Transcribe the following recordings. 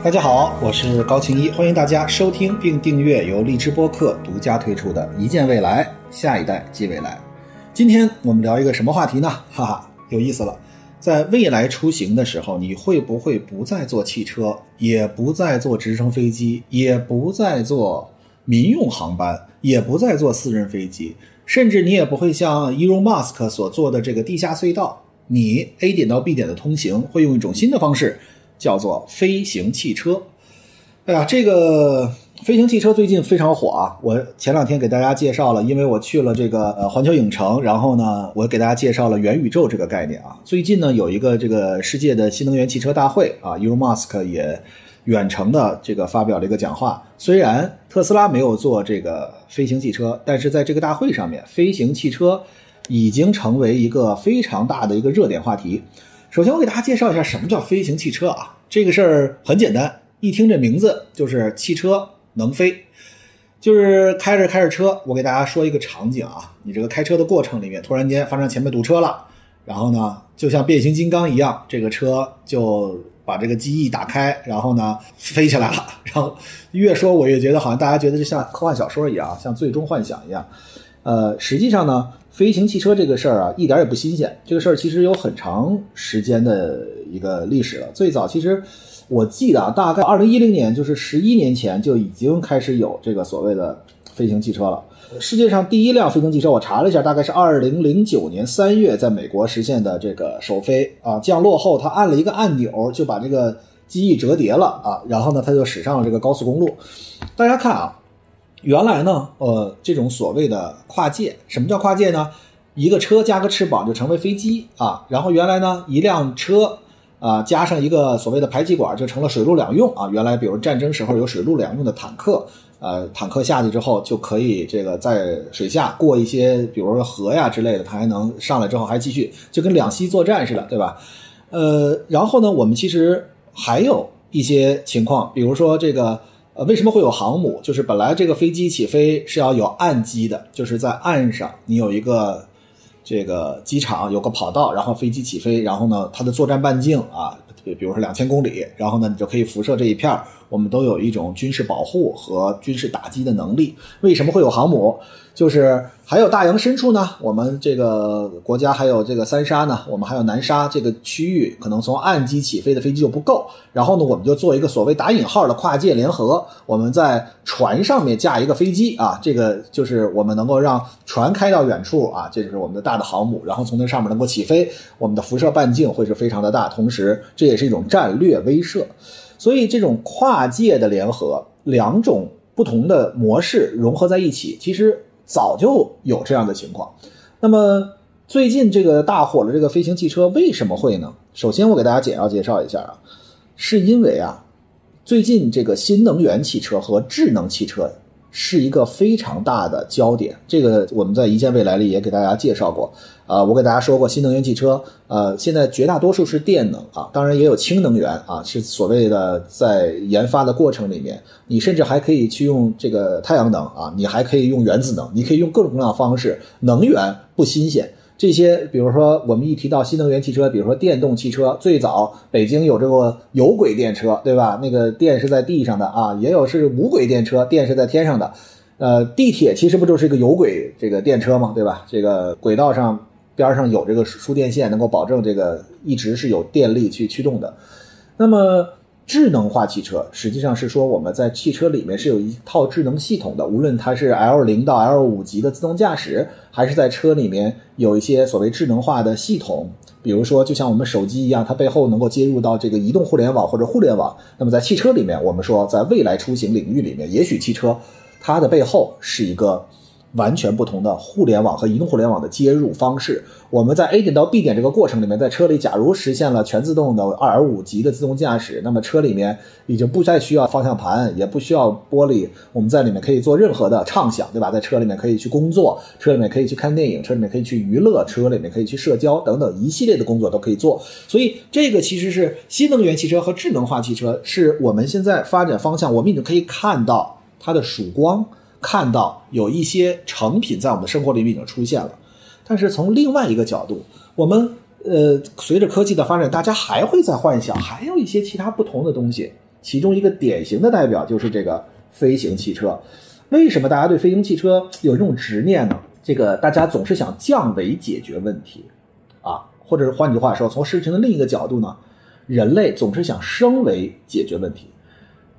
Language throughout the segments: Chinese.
大家好，我是高晴一，欢迎大家收听并订阅由荔枝播客独家推出的《一见未来，下一代即未来》。今天我们聊一个什么话题呢？哈哈，有意思了。在未来出行的时候，你会不会不再坐汽车，也不再坐直升飞机，也不再坐民用航班，也不再坐私人飞机，甚至你也不会像 Elon Musk 所做的这个地下隧道，你 A 点到 B 点的通行会用一种新的方式。叫做飞行汽车，哎呀，这个飞行汽车最近非常火啊！我前两天给大家介绍了，因为我去了这个呃环球影城，然后呢，我给大家介绍了元宇宙这个概念啊。最近呢，有一个这个世界的新能源汽车大会啊，Elon Musk 也远程的这个发表了一个讲话。虽然特斯拉没有做这个飞行汽车，但是在这个大会上面，飞行汽车已经成为一个非常大的一个热点话题。首先，我给大家介绍一下什么叫飞行汽车啊？这个事儿很简单，一听这名字就是汽车能飞，就是开着开着车。我给大家说一个场景啊，你这个开车的过程里面，突然间发生前面堵车了，然后呢，就像变形金刚一样，这个车就把这个机翼打开，然后呢飞起来了。然后越说，我越觉得好像大家觉得就像科幻小说一样，像最终幻想一样。呃，实际上呢。飞行汽车这个事儿啊，一点也不新鲜。这个事儿其实有很长时间的一个历史了。最早其实我记得啊，大概二零一零年，就是十一年前就已经开始有这个所谓的飞行汽车了。世界上第一辆飞行汽车，我查了一下，大概是二零零九年三月在美国实现的这个首飞啊。降落后，他按了一个按钮，就把这个机翼折叠了啊，然后呢，他就驶上了这个高速公路。大家看啊。原来呢，呃，这种所谓的跨界，什么叫跨界呢？一个车加个翅膀就成为飞机啊。然后原来呢，一辆车啊加上一个所谓的排气管就成了水陆两用啊。原来比如战争时候有水陆两用的坦克，呃，坦克下去之后就可以这个在水下过一些，比如说河呀之类的，它还能上来之后还继续，就跟两栖作战似的，对吧？呃，然后呢，我们其实还有一些情况，比如说这个。呃，为什么会有航母？就是本来这个飞机起飞是要有岸基的，就是在岸上你有一个这个机场，有个跑道，然后飞机起飞，然后呢，它的作战半径啊，比比如说两千公里，然后呢，你就可以辐射这一片儿。我们都有一种军事保护和军事打击的能力。为什么会有航母？就是还有大洋深处呢？我们这个国家还有这个三沙呢？我们还有南沙这个区域，可能从岸基起飞的飞机就不够。然后呢，我们就做一个所谓打引号的跨界联合，我们在船上面架一个飞机啊，这个就是我们能够让船开到远处啊，这就是我们的大的航母。然后从那上面能够起飞，我们的辐射半径会是非常的大，同时这也是一种战略威慑。所以，这种跨界的联合，两种不同的模式融合在一起，其实早就有这样的情况。那么，最近这个大火的这个飞行汽车为什么会呢？首先，我给大家简要介绍一下啊，是因为啊，最近这个新能源汽车和智能汽车。是一个非常大的焦点，这个我们在一见未来里也给大家介绍过。啊，我给大家说过，新能源汽车，呃，现在绝大多数是电能啊，当然也有氢能源啊，是所谓的在研发的过程里面，你甚至还可以去用这个太阳能啊，你还可以用原子能，你可以用各种各样的方式，能源不新鲜。这些，比如说我们一提到新能源汽车，比如说电动汽车，最早北京有这个有轨电车，对吧？那个电是在地上的啊，也有是无轨电车，电是在天上的。呃，地铁其实不就是一个有轨这个电车嘛，对吧？这个轨道上边上有这个输电线，能够保证这个一直是有电力去驱动的。那么。智能化汽车实际上是说我们在汽车里面是有一套智能系统的，无论它是 L 零到 L 五级的自动驾驶，还是在车里面有一些所谓智能化的系统，比如说就像我们手机一样，它背后能够接入到这个移动互联网或者互联网。那么在汽车里面，我们说在未来出行领域里面，也许汽车它的背后是一个。完全不同的互联网和移动互联网的接入方式。我们在 A 点到 B 点这个过程里面，在车里，假如实现了全自动的二点五级的自动驾驶，那么车里面已经不再需要方向盘，也不需要玻璃，我们在里面可以做任何的畅想，对吧？在车里面可以去工作，车里面可以去看电影，车里面可以去娱乐，车里面可以去社交等等一系列的工作都可以做。所以这个其实是新能源汽车和智能化汽车是我们现在发展方向，我们已经可以看到它的曙光。看到有一些成品在我们的生活里面已经出现了，但是从另外一个角度，我们呃随着科技的发展，大家还会在幻想还有一些其他不同的东西。其中一个典型的代表就是这个飞行汽车。为什么大家对飞行汽车有这种执念呢？这个大家总是想降维解决问题，啊，或者是换句话说，从事情的另一个角度呢，人类总是想升维解决问题。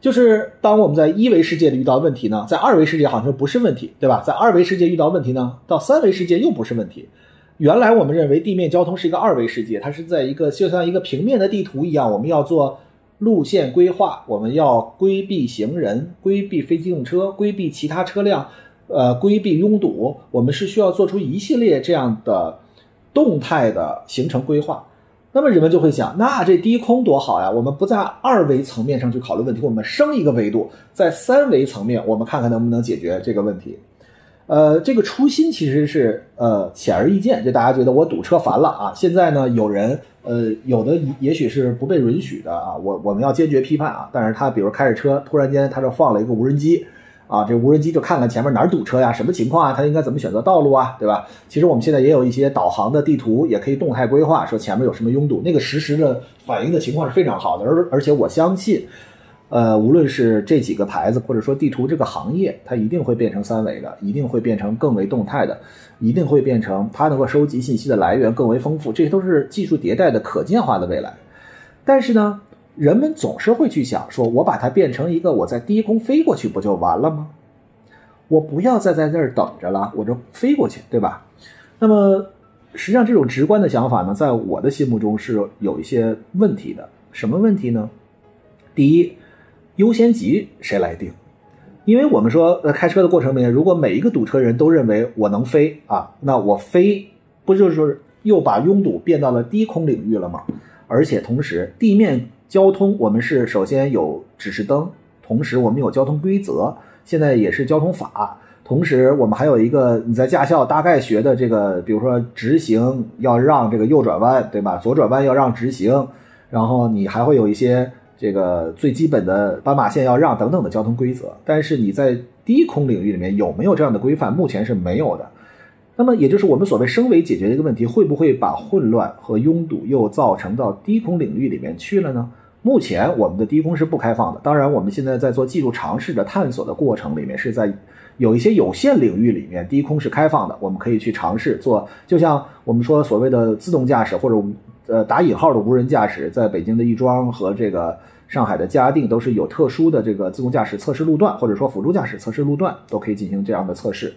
就是当我们在一维世界里遇到问题呢，在二维世界好像不是问题，对吧？在二维世界遇到问题呢，到三维世界又不是问题。原来我们认为地面交通是一个二维世界，它是在一个就像一个平面的地图一样，我们要做路线规划，我们要规避行人、规避非机动车、规避其他车辆，呃，规避拥堵，我们是需要做出一系列这样的动态的行程规划。那么人们就会想，那这低空多好呀！我们不在二维层面上去考虑问题，我们升一个维度，在三维层面，我们看看能不能解决这个问题。呃，这个初心其实是呃显而易见，就大家觉得我堵车烦了啊。现在呢，有人呃有的也许是不被允许的啊，我我们要坚决批判啊。但是他比如开着车，突然间他就放了一个无人机。啊，这无人机就看看前面哪儿堵车呀，什么情况啊？它应该怎么选择道路啊，对吧？其实我们现在也有一些导航的地图，也可以动态规划，说前面有什么拥堵，那个实时的反映的情况是非常好的。而而且我相信，呃，无论是这几个牌子，或者说地图这个行业，它一定会变成三维的，一定会变成更为动态的，一定会变成它能够收集信息的来源更为丰富。这些都是技术迭代的可见化的未来。但是呢？人们总是会去想，说我把它变成一个，我在低空飞过去不就完了吗？我不要再在那儿等着了，我就飞过去，对吧？那么，实际上这种直观的想法呢，在我的心目中是有一些问题的。什么问题呢？第一，优先级谁来定？因为我们说，呃，开车的过程里面，如果每一个堵车人都认为我能飞啊，那我飞不就是又把拥堵变到了低空领域了吗？而且同时，地面。交通，我们是首先有指示灯，同时我们有交通规则，现在也是交通法。同时，我们还有一个你在驾校大概学的这个，比如说直行要让这个右转弯，对吧？左转弯要让直行，然后你还会有一些这个最基本的斑马线要让等等的交通规则。但是你在低空领域里面有没有这样的规范？目前是没有的。那么，也就是我们所谓升维解决的一个问题，会不会把混乱和拥堵又造成到低空领域里面去了呢？目前我们的低空是不开放的。当然，我们现在在做技术尝试的探索的过程里面，是在有一些有限领域里面，低空是开放的，我们可以去尝试做。就像我们说所谓的自动驾驶或者我们呃打引号的无人驾驶，在北京的亦庄和这个上海的嘉定都是有特殊的这个自动驾驶测试路段，或者说辅助驾驶测试路段，都可以进行这样的测试。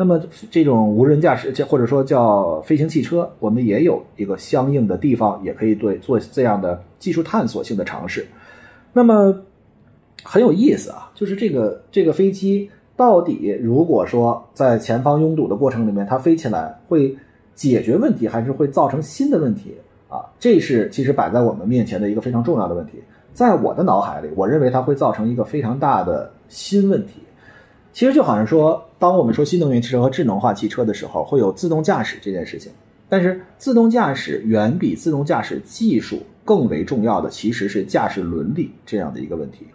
那么这种无人驾驶，或者说叫飞行汽车，我们也有一个相应的地方，也可以对做这样的技术探索性的尝试。那么很有意思啊，就是这个这个飞机到底如果说在前方拥堵的过程里面，它飞起来会解决问题，还是会造成新的问题啊？这是其实摆在我们面前的一个非常重要的问题。在我的脑海里，我认为它会造成一个非常大的新问题。其实就好像说，当我们说新能源汽车和智能化汽车的时候，会有自动驾驶这件事情。但是，自动驾驶远比自动驾驶技术更为重要的，其实是驾驶伦理这样的一个问题。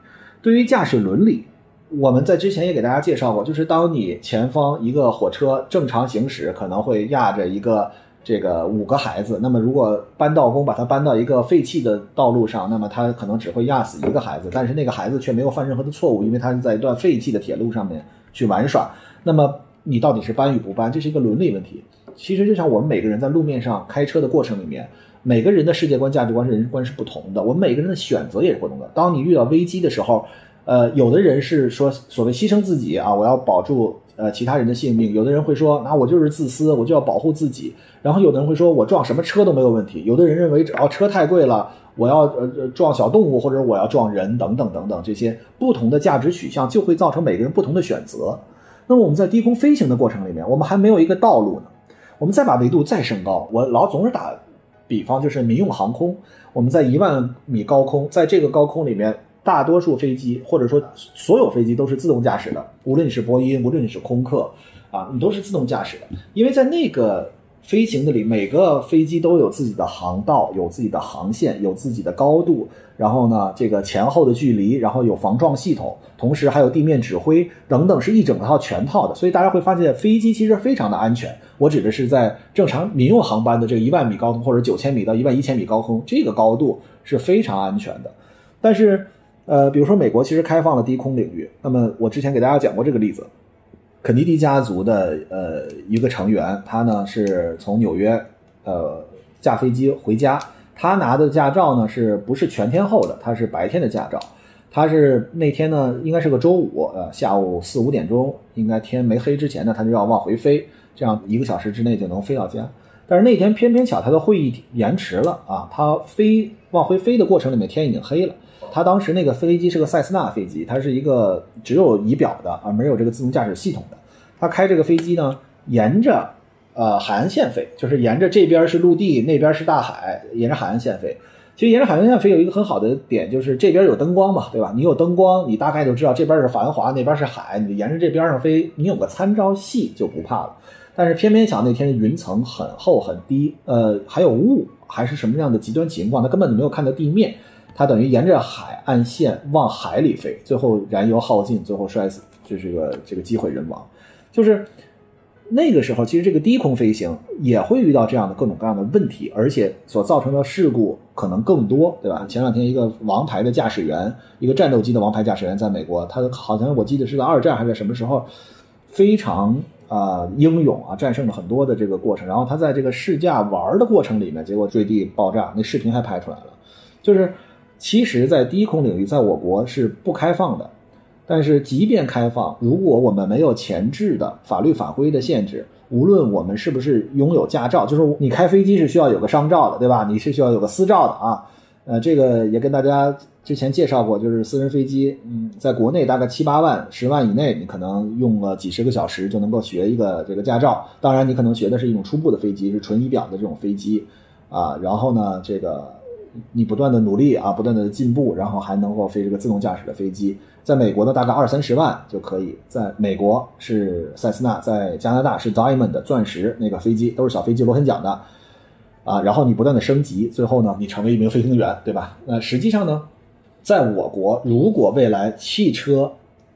对于驾驶伦理，我们在之前也给大家介绍过，就是当你前方一个火车正常行驶，可能会压着一个。这个五个孩子，那么如果搬道工把他搬到一个废弃的道路上，那么他可能只会压死一个孩子，但是那个孩子却没有犯任何的错误，因为他是在一段废弃的铁路上面去玩耍。那么你到底是搬与不搬，这是一个伦理问题。其实就像我们每个人在路面上开车的过程里面，每个人的世界观、价值观、人生观是不同的，我们每个人的选择也是不同的。当你遇到危机的时候，呃，有的人是说所谓牺牲自己啊，我要保住。呃，其他人的性命，有的人会说，那我就是自私，我就要保护自己。然后有的人会说，我撞什么车都没有问题。有的人认为，只要车太贵了，我要呃撞小动物或者我要撞人等等等等，这些不同的价值取向就会造成每个人不同的选择。那么我们在低空飞行的过程里面，我们还没有一个道路呢。我们再把维度再升高，我老总是打比方，就是民用航空，我们在一万米高空，在这个高空里面。大多数飞机或者说所有飞机都是自动驾驶的，无论你是波音，无论你是空客，啊，你都是自动驾驶的。因为在那个飞行的里，每个飞机都有自己的航道，有自己的航线，有自己的高度，然后呢，这个前后的距离，然后有防撞系统，同时还有地面指挥等等，是一整套全套的。所以大家会发现，飞机其实非常的安全。我指的是在正常民用航班的这个一万米高空或者九千米到一万一千米高空，这个高度是非常安全的。但是。呃，比如说美国其实开放了低空领域，那么我之前给大家讲过这个例子，肯尼迪家族的呃一个成员，他呢是从纽约呃驾飞机回家，他拿的驾照呢是不是全天候的？他是白天的驾照。他是那天呢，应该是个周五，呃，下午四五点钟，应该天没黑之前呢，他就要往回飞，这样一个小时之内就能飞到家。但是那天偏偏巧他的会议延迟了啊，他飞往回飞的过程里面天已经黑了。他当时那个飞机是个塞斯纳飞机，它是一个只有仪表的啊，没有这个自动驾驶系统的。他开这个飞机呢，沿着呃海岸线飞，就是沿着这边是陆地，那边是大海，沿着海岸线飞。其实沿着海岸线飞有一个很好的点，就是这边有灯光嘛，对吧？你有灯光，你大概就知道这边是繁华，那边是海，你沿着这边上飞，你有个参照系就不怕了。但是偏偏巧那天云层很厚很低，呃，还有雾，还是什么样的极端情况，它根本就没有看到地面，它等于沿着海岸线往海里飞，最后燃油耗尽，最后摔死，就是个这个机毁人亡，就是。那个时候，其实这个低空飞行也会遇到这样的各种各样的问题，而且所造成的事故可能更多，对吧？前两天一个王牌的驾驶员，一个战斗机的王牌驾驶员，在美国，他好像我记得是在二战还是在什么时候，非常啊英勇啊，战胜了很多的这个过程。然后他在这个试驾玩的过程里面，结果坠地爆炸，那视频还拍出来了。就是其实，在低空领域，在我国是不开放的。但是，即便开放，如果我们没有前置的法律法规的限制，无论我们是不是拥有驾照，就是你开飞机是需要有个商照的，对吧？你是需要有个私照的啊。呃，这个也跟大家之前介绍过，就是私人飞机，嗯，在国内大概七八万、十万以内，你可能用了几十个小时就能够学一个这个驾照。当然，你可能学的是一种初步的飞机，是纯仪表的这种飞机啊。然后呢，这个你不断的努力啊，不断的进步，然后还能够飞这个自动驾驶的飞机。在美国呢，大概二三十万就可以。在美国是塞斯纳，在加拿大是 Diamond 钻石那个飞机，都是小飞机，螺旋桨的啊。然后你不断的升级，最后呢，你成为一名飞行员，对吧？那实际上呢，在我国，如果未来汽车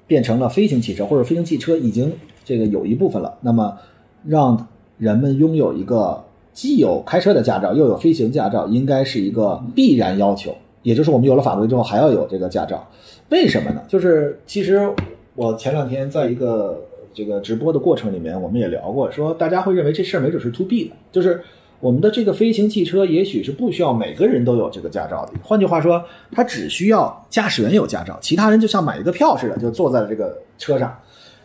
变成了飞行汽车，或者飞行汽车已经这个有一部分了，那么让人们拥有一个既有开车的驾照，又有飞行驾照，应该是一个必然要求。也就是我们有了法规之后，还要有这个驾照。为什么呢？就是其实我前两天在一个这个直播的过程里面，我们也聊过，说大家会认为这事儿没准是 to B 的，就是我们的这个飞行汽车也许是不需要每个人都有这个驾照的。换句话说，它只需要驾驶员有驾照，其他人就像买一个票似的，就坐在了这个车上。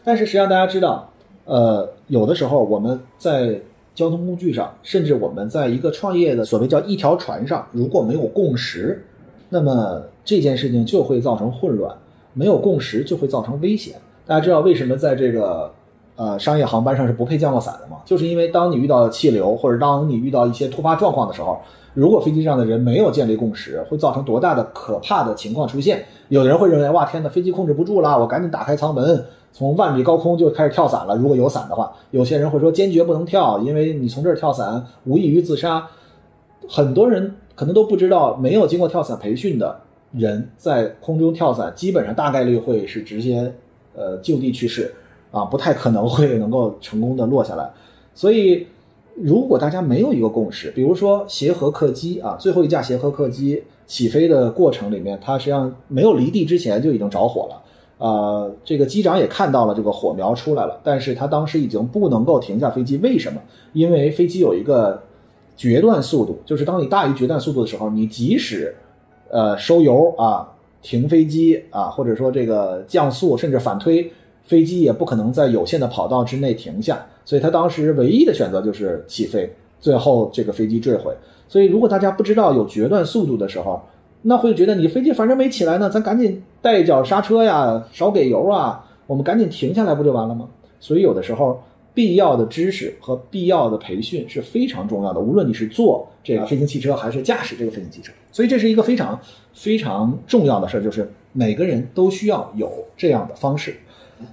但是实际上大家知道，呃，有的时候我们在交通工具上，甚至我们在一个创业的所谓叫一条船上，如果没有共识。那么这件事情就会造成混乱，没有共识就会造成危险。大家知道为什么在这个呃商业航班上是不配降落伞的吗？就是因为当你遇到气流或者当你遇到一些突发状况的时候，如果飞机上的人没有建立共识，会造成多大的可怕的情况出现？有的人会认为哇天呐，飞机控制不住了，我赶紧打开舱门，从万米高空就开始跳伞了。如果有伞的话，有些人会说坚决不能跳，因为你从这儿跳伞无异于自杀。很多人。可能都不知道，没有经过跳伞培训的人在空中跳伞，基本上大概率会是直接呃就地去世啊，不太可能会能够成功的落下来。所以，如果大家没有一个共识，比如说协和客机啊，最后一架协和客机起飞的过程里面，它实际上没有离地之前就已经着火了啊，这个机长也看到了这个火苗出来了，但是他当时已经不能够停下飞机，为什么？因为飞机有一个。决断速度就是当你大于决断速度的时候，你即使，呃，收油啊，停飞机啊，或者说这个降速，甚至反推，飞机也不可能在有限的跑道之内停下。所以他当时唯一的选择就是起飞，最后这个飞机坠毁。所以如果大家不知道有决断速度的时候，那会觉得你飞机反正没起来呢，咱赶紧带脚刹车呀，少给油啊，我们赶紧停下来不就完了吗？所以有的时候。必要的知识和必要的培训是非常重要的，无论你是坐这个飞行汽车还是驾驶这个飞行汽车，所以这是一个非常非常重要的事儿，就是每个人都需要有这样的方式。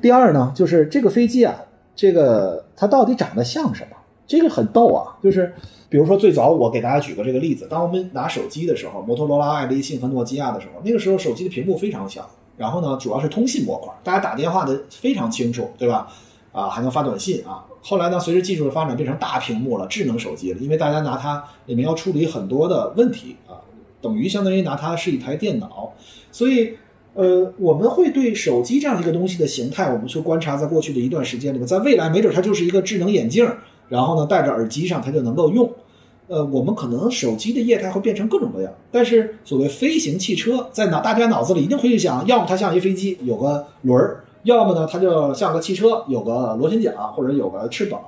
第二呢，就是这个飞机啊，这个它到底长得像什么？这个很逗啊，就是比如说最早我给大家举个这个例子，当我们拿手机的时候，摩托罗拉、爱立信和诺基亚的时候，那个时候手机的屏幕非常小，然后呢，主要是通信模块，大家打电话的非常清楚，对吧？啊，还能发短信啊！后来呢，随着技术的发展，变成大屏幕了，智能手机了。因为大家拿它里面要处理很多的问题啊，等于相当于拿它是一台电脑。所以呃，我们会对手机这样一个东西的形态，我们去观察，在过去的一段时间里面，在未来没准它就是一个智能眼镜，然后呢戴着耳机上它就能够用。呃，我们可能手机的业态会变成各种各样，但是所谓飞行汽车，在脑大家脑子里一定会去想，要么它像一飞机有个轮儿，要么呢它就像个汽车有个螺旋桨或者有个翅膀。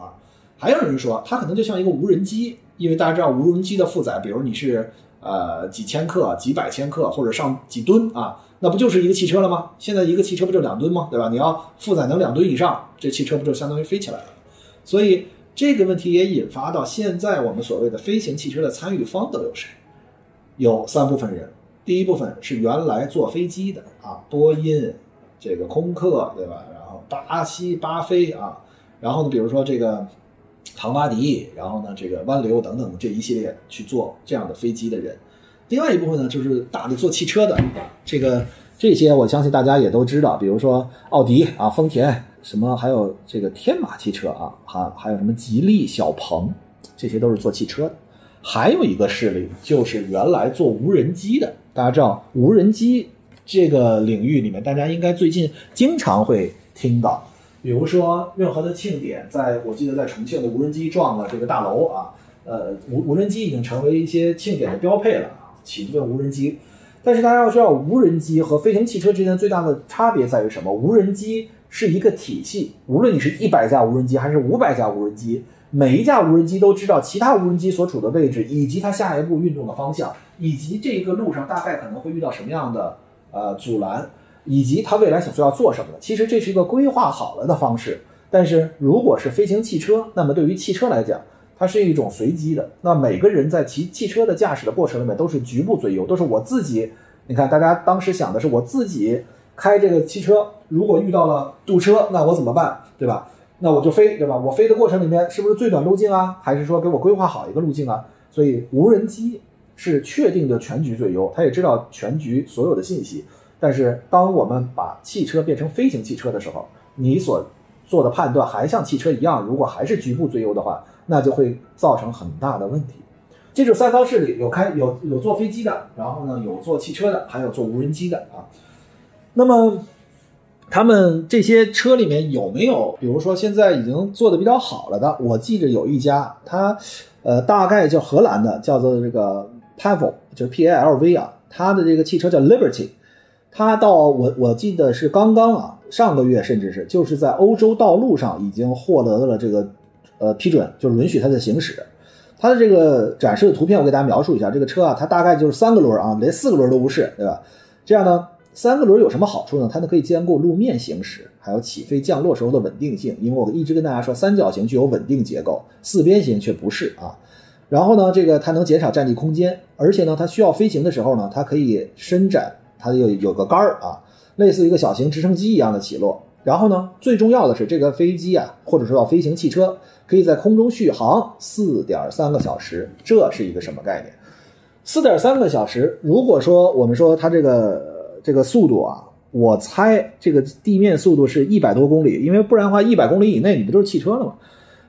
还有人说它可能就像一个无人机，因为大家知道无人机的负载，比如你是呃几千克、几百千克或者上几吨啊，那不就是一个汽车了吗？现在一个汽车不就两吨吗？对吧？你要负载能两吨以上，这汽车不就相当于飞起来了？所以。这个问题也引发到现在我们所谓的飞行汽车的参与方都有谁？有三部分人。第一部分是原来坐飞机的啊，波音、这个空客，对吧？然后巴西巴飞啊，然后呢，比如说这个唐巴迪，然后呢，这个湾流等等这一系列去做这样的飞机的人。另外一部分呢，就是大的做汽车的，这个这些我相信大家也都知道，比如说奥迪啊，丰田。什么还有这个天马汽车啊，还还有什么吉利、小鹏，这些都是做汽车的。还有一个势力就是原来做无人机的。大家知道无人机这个领域里面，大家应该最近经常会听到，比如说任何的庆典，在我记得在重庆的无人机撞了这个大楼啊，呃，无无人机已经成为一些庆典的标配了啊，起飞无人机。但是大家要知道，无人机和飞行汽车之间最大的差别在于什么？无人机。是一个体系，无论你是一百架无人机还是五百架无人机，每一架无人机都知道其他无人机所处的位置，以及它下一步运动的方向，以及这个路上大概可能会遇到什么样的呃阻拦，以及它未来想说要做什么的。其实这是一个规划好了的方式。但是如果是飞行汽车，那么对于汽车来讲，它是一种随机的。那每个人在骑汽车的驾驶的过程里面都是局部最优，都是我自己。你看，大家当时想的是我自己。开这个汽车，如果遇到了堵车，那我怎么办？对吧？那我就飞，对吧？我飞的过程里面是不是最短路径啊？还是说给我规划好一个路径啊？所以无人机是确定的全局最优，它也知道全局所有的信息。但是当我们把汽车变成飞行汽车的时候，你所做的判断还像汽车一样，如果还是局部最优的话，那就会造成很大的问题。这种三方势力有开有有坐飞机的，然后呢有坐汽车的，还有坐无人机的啊。那么，他们这些车里面有没有，比如说现在已经做的比较好了的？我记着有一家，它，呃，大概叫荷兰的，叫做这个 Pavel，就是 P A L V 啊，它的这个汽车叫 Liberty，它到我我记得是刚刚啊，上个月甚至是就是在欧洲道路上已经获得了这个呃批准，就是允许它的行驶。它的这个展示的图片我给大家描述一下，这个车啊，它大概就是三个轮啊，连四个轮都不是，对吧？这样呢？三个轮有什么好处呢？它呢可以兼顾路面行驶，还有起飞降落时候的稳定性。因为我一直跟大家说，三角形具有稳定结构，四边形却不是啊。然后呢，这个它能减少占地空间，而且呢，它需要飞行的时候呢，它可以伸展，它有有个杆儿啊，类似一个小型直升机一样的起落。然后呢，最重要的是这个飞机啊，或者说叫飞行汽车，可以在空中续航四点三个小时。这是一个什么概念？四点三个小时，如果说我们说它这个。这个速度啊，我猜这个地面速度是一百多公里，因为不然的话，一百公里以内你不都是汽车了吗？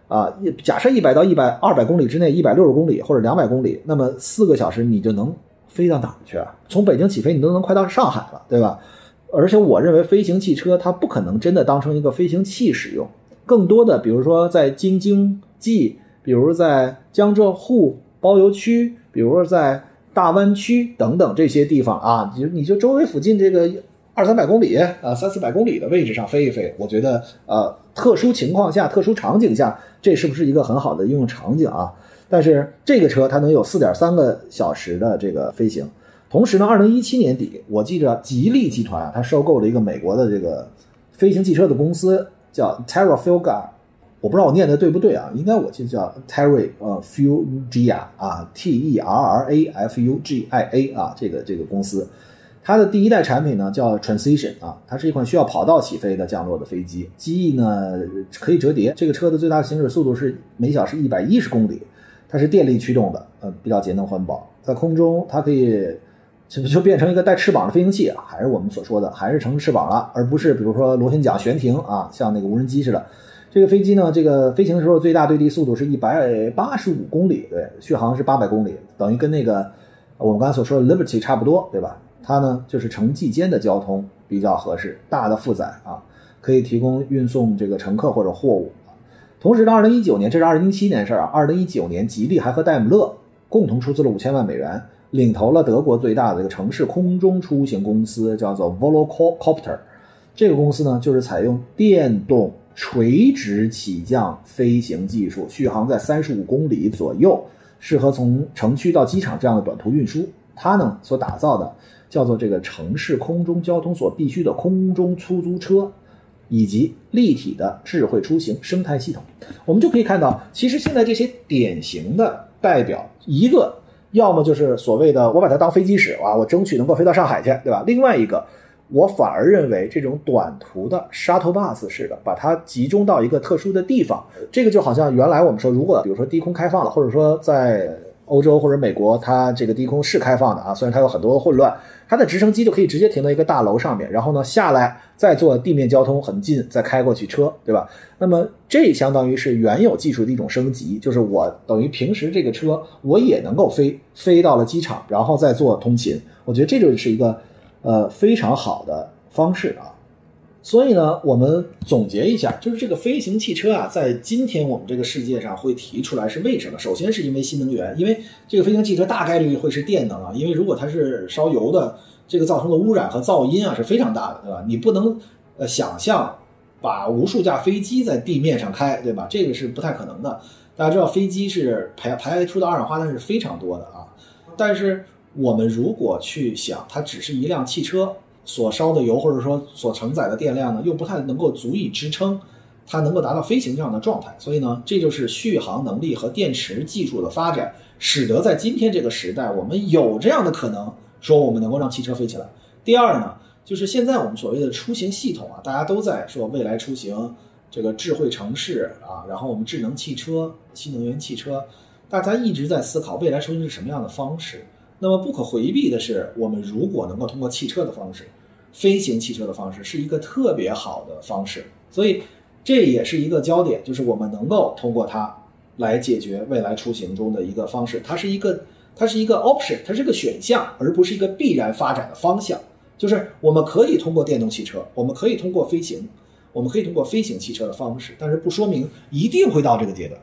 啊，假设一百到一百二百公里之内，一百六十公里或者两百公里，那么四个小时你就能飞到哪儿去啊？从北京起飞，你都能快到上海了，对吧？而且我认为飞行汽车它不可能真的当成一个飞行器使用，更多的比如说在京津冀，比如在江浙沪包邮区，比如说在。大湾区等等这些地方啊，你就你就周围附近这个二三百公里啊，三四百公里的位置上飞一飞，我觉得呃，特殊情况下、特殊场景下，这是不是一个很好的应用场景啊？但是这个车它能有四点三个小时的这个飞行，同时呢，二零一七年底，我记着吉利集团啊，它收购了一个美国的这个飞行汽车的公司，叫 Terrafuga。我不知道我念的对不对啊？应该我记得叫 Terra 呃 Fugia 啊，T E R R A F U G I A 啊，这个这个公司，它的第一代产品呢叫 Transition 啊，它是一款需要跑道起飞的降落的飞机，机翼呢可以折叠。这个车的最大行驶速度是每小时一百一十公里，它是电力驱动的，呃，比较节能环保。在空中它可以就就变成一个带翅膀的飞行器啊，还是我们所说的还是成翅膀了，而不是比如说螺旋桨悬停啊，像那个无人机似的。这个飞机呢，这个飞行的时候最大对地速度是一百八十五公里，对，续航是八百公里，等于跟那个我们刚才所说的 Liberty 差不多，对吧？它呢就是城际间的交通比较合适，大的负载啊，可以提供运送这个乘客或者货物。同时，到二零一九年，这是二零一七年事儿啊，二零一九年，吉利还和戴姆勒共同出资了五千万美元，领投了德国最大的一个城市空中出行公司，叫做 Volocopter。这个公司呢，就是采用电动垂直起降飞行技术，续航在三十五公里左右，适合从城区到机场这样的短途运输。它呢所打造的叫做这个城市空中交通所必须的空中出租车，以及立体的智慧出行生态系统。我们就可以看到，其实现在这些典型的代表，一个要么就是所谓的我把它当飞机使啊，我争取能够飞到上海去，对吧？另外一个。我反而认为这种短途的 shuttle bus 式的，把它集中到一个特殊的地方，这个就好像原来我们说，如果比如说低空开放了，或者说在欧洲或者美国，它这个低空是开放的啊，虽然它有很多的混乱，它的直升机就可以直接停到一个大楼上面，然后呢下来再做地面交通很近，再开过去车，对吧？那么这相当于是原有技术的一种升级，就是我等于平时这个车我也能够飞飞到了机场，然后再做通勤，我觉得这就是一个。呃，非常好的方式啊，所以呢，我们总结一下，就是这个飞行汽车啊，在今天我们这个世界上会提出来是为什么？首先是因为新能源，因为这个飞行汽车大概率会是电能啊，因为如果它是烧油的，这个造成的污染和噪音啊是非常大的，对吧？你不能呃想象把无数架飞机在地面上开，对吧？这个是不太可能的。大家知道飞机是排排出的二氧化碳是非常多的啊，但是。我们如果去想，它只是一辆汽车所烧的油，或者说所承载的电量呢，又不太能够足以支撑它能够达到飞行这样的状态。所以呢，这就是续航能力和电池技术的发展，使得在今天这个时代，我们有这样的可能，说我们能够让汽车飞起来。第二呢，就是现在我们所谓的出行系统啊，大家都在说未来出行，这个智慧城市啊，然后我们智能汽车、新能源汽车，大家一直在思考未来出行是什么样的方式。那么不可回避的是，我们如果能够通过汽车的方式，飞行汽车的方式是一个特别好的方式，所以这也是一个焦点，就是我们能够通过它来解决未来出行中的一个方式，它是一个它是一个 option，它是个选项，而不是一个必然发展的方向。就是我们可以通过电动汽车，我们可以通过飞行，我们可以通过飞行汽车的方式，但是不说明一定会到这个阶段。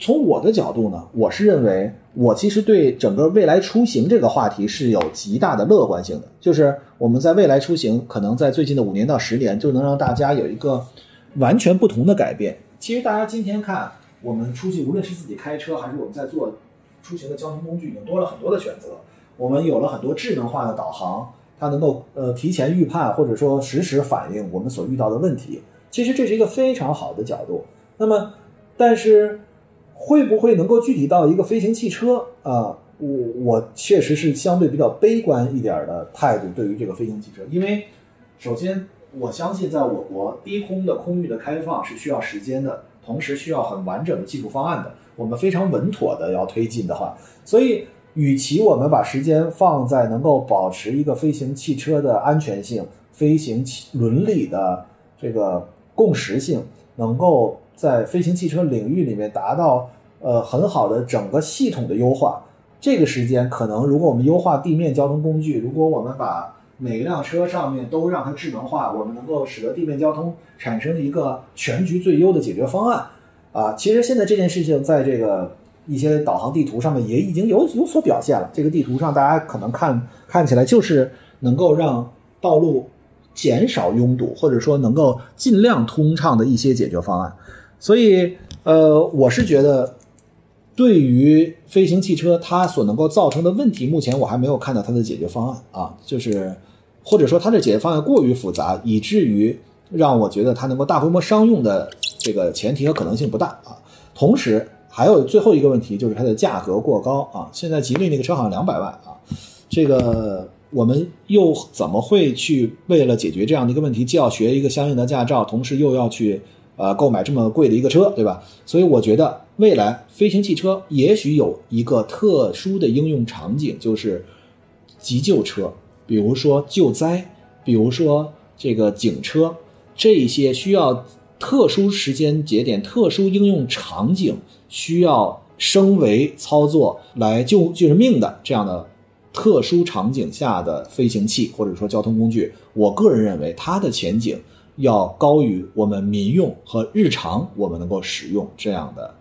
从我的角度呢，我是认为，我其实对整个未来出行这个话题是有极大的乐观性的。就是我们在未来出行，可能在最近的五年到十年，就能让大家有一个完全不同的改变。其实大家今天看，我们出去，无论是自己开车，还是我们在做出行的交通工具，已经多了很多的选择。我们有了很多智能化的导航，它能够呃提前预判，或者说实时反映我们所遇到的问题。其实这是一个非常好的角度。那么，但是。会不会能够具体到一个飞行汽车啊？我我确实是相对比较悲观一点的态度对于这个飞行汽车，因为首先我相信在我国低空的空域的开放是需要时间的，同时需要很完整的技术方案的。我们非常稳妥的要推进的话，所以与其我们把时间放在能够保持一个飞行汽车的安全性、飞行伦理的这个共识性，能够。在飞行汽车领域里面达到呃很好的整个系统的优化，这个时间可能如果我们优化地面交通工具，如果我们把每一辆车上面都让它智能化，我们能够使得地面交通产生一个全局最优的解决方案啊。其实现在这件事情在这个一些导航地图上面也已经有有所表现了。这个地图上大家可能看看起来就是能够让道路减少拥堵，或者说能够尽量通畅的一些解决方案。所以，呃，我是觉得，对于飞行汽车它所能够造成的问题，目前我还没有看到它的解决方案啊，就是或者说它的解决方案过于复杂，以至于让我觉得它能够大规模商用的这个前提和可能性不大啊。同时，还有最后一个问题就是它的价格过高啊。现在吉利那个车好像两百万啊，这个我们又怎么会去为了解决这样的一个问题，既要学一个相应的驾照，同时又要去。呃，购买这么贵的一个车，对吧？所以我觉得未来飞行汽车也许有一个特殊的应用场景，就是急救车，比如说救灾，比如说这个警车，这些需要特殊时间节点、特殊应用场景需要升维操作来救救人命的这样的。特殊场景下的飞行器或者说交通工具，我个人认为它的前景要高于我们民用和日常我们能够使用这样的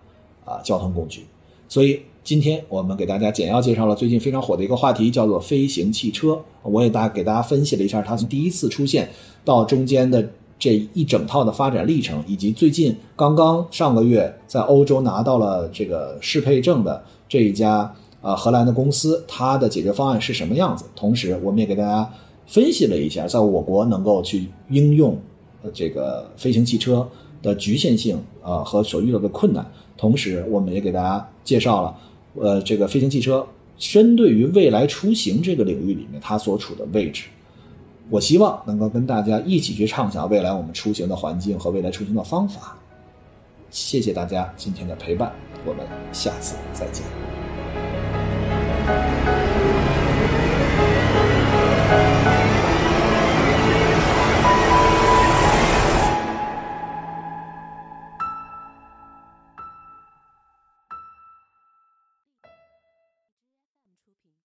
啊交通工具。所以今天我们给大家简要介绍了最近非常火的一个话题，叫做飞行汽车。我也大给大家分析了一下它从第一次出现到中间的这一整套的发展历程，以及最近刚刚上个月在欧洲拿到了这个适配证的这一家。啊，荷兰的公司它的解决方案是什么样子？同时，我们也给大家分析了一下，在我国能够去应用这个飞行汽车的局限性啊和所遇到的困难。同时，我们也给大家介绍了，呃，这个飞行汽车针对于未来出行这个领域里面它所处的位置。我希望能够跟大家一起去畅想未来我们出行的环境和未来出行的方法。谢谢大家今天的陪伴，我们下次再见。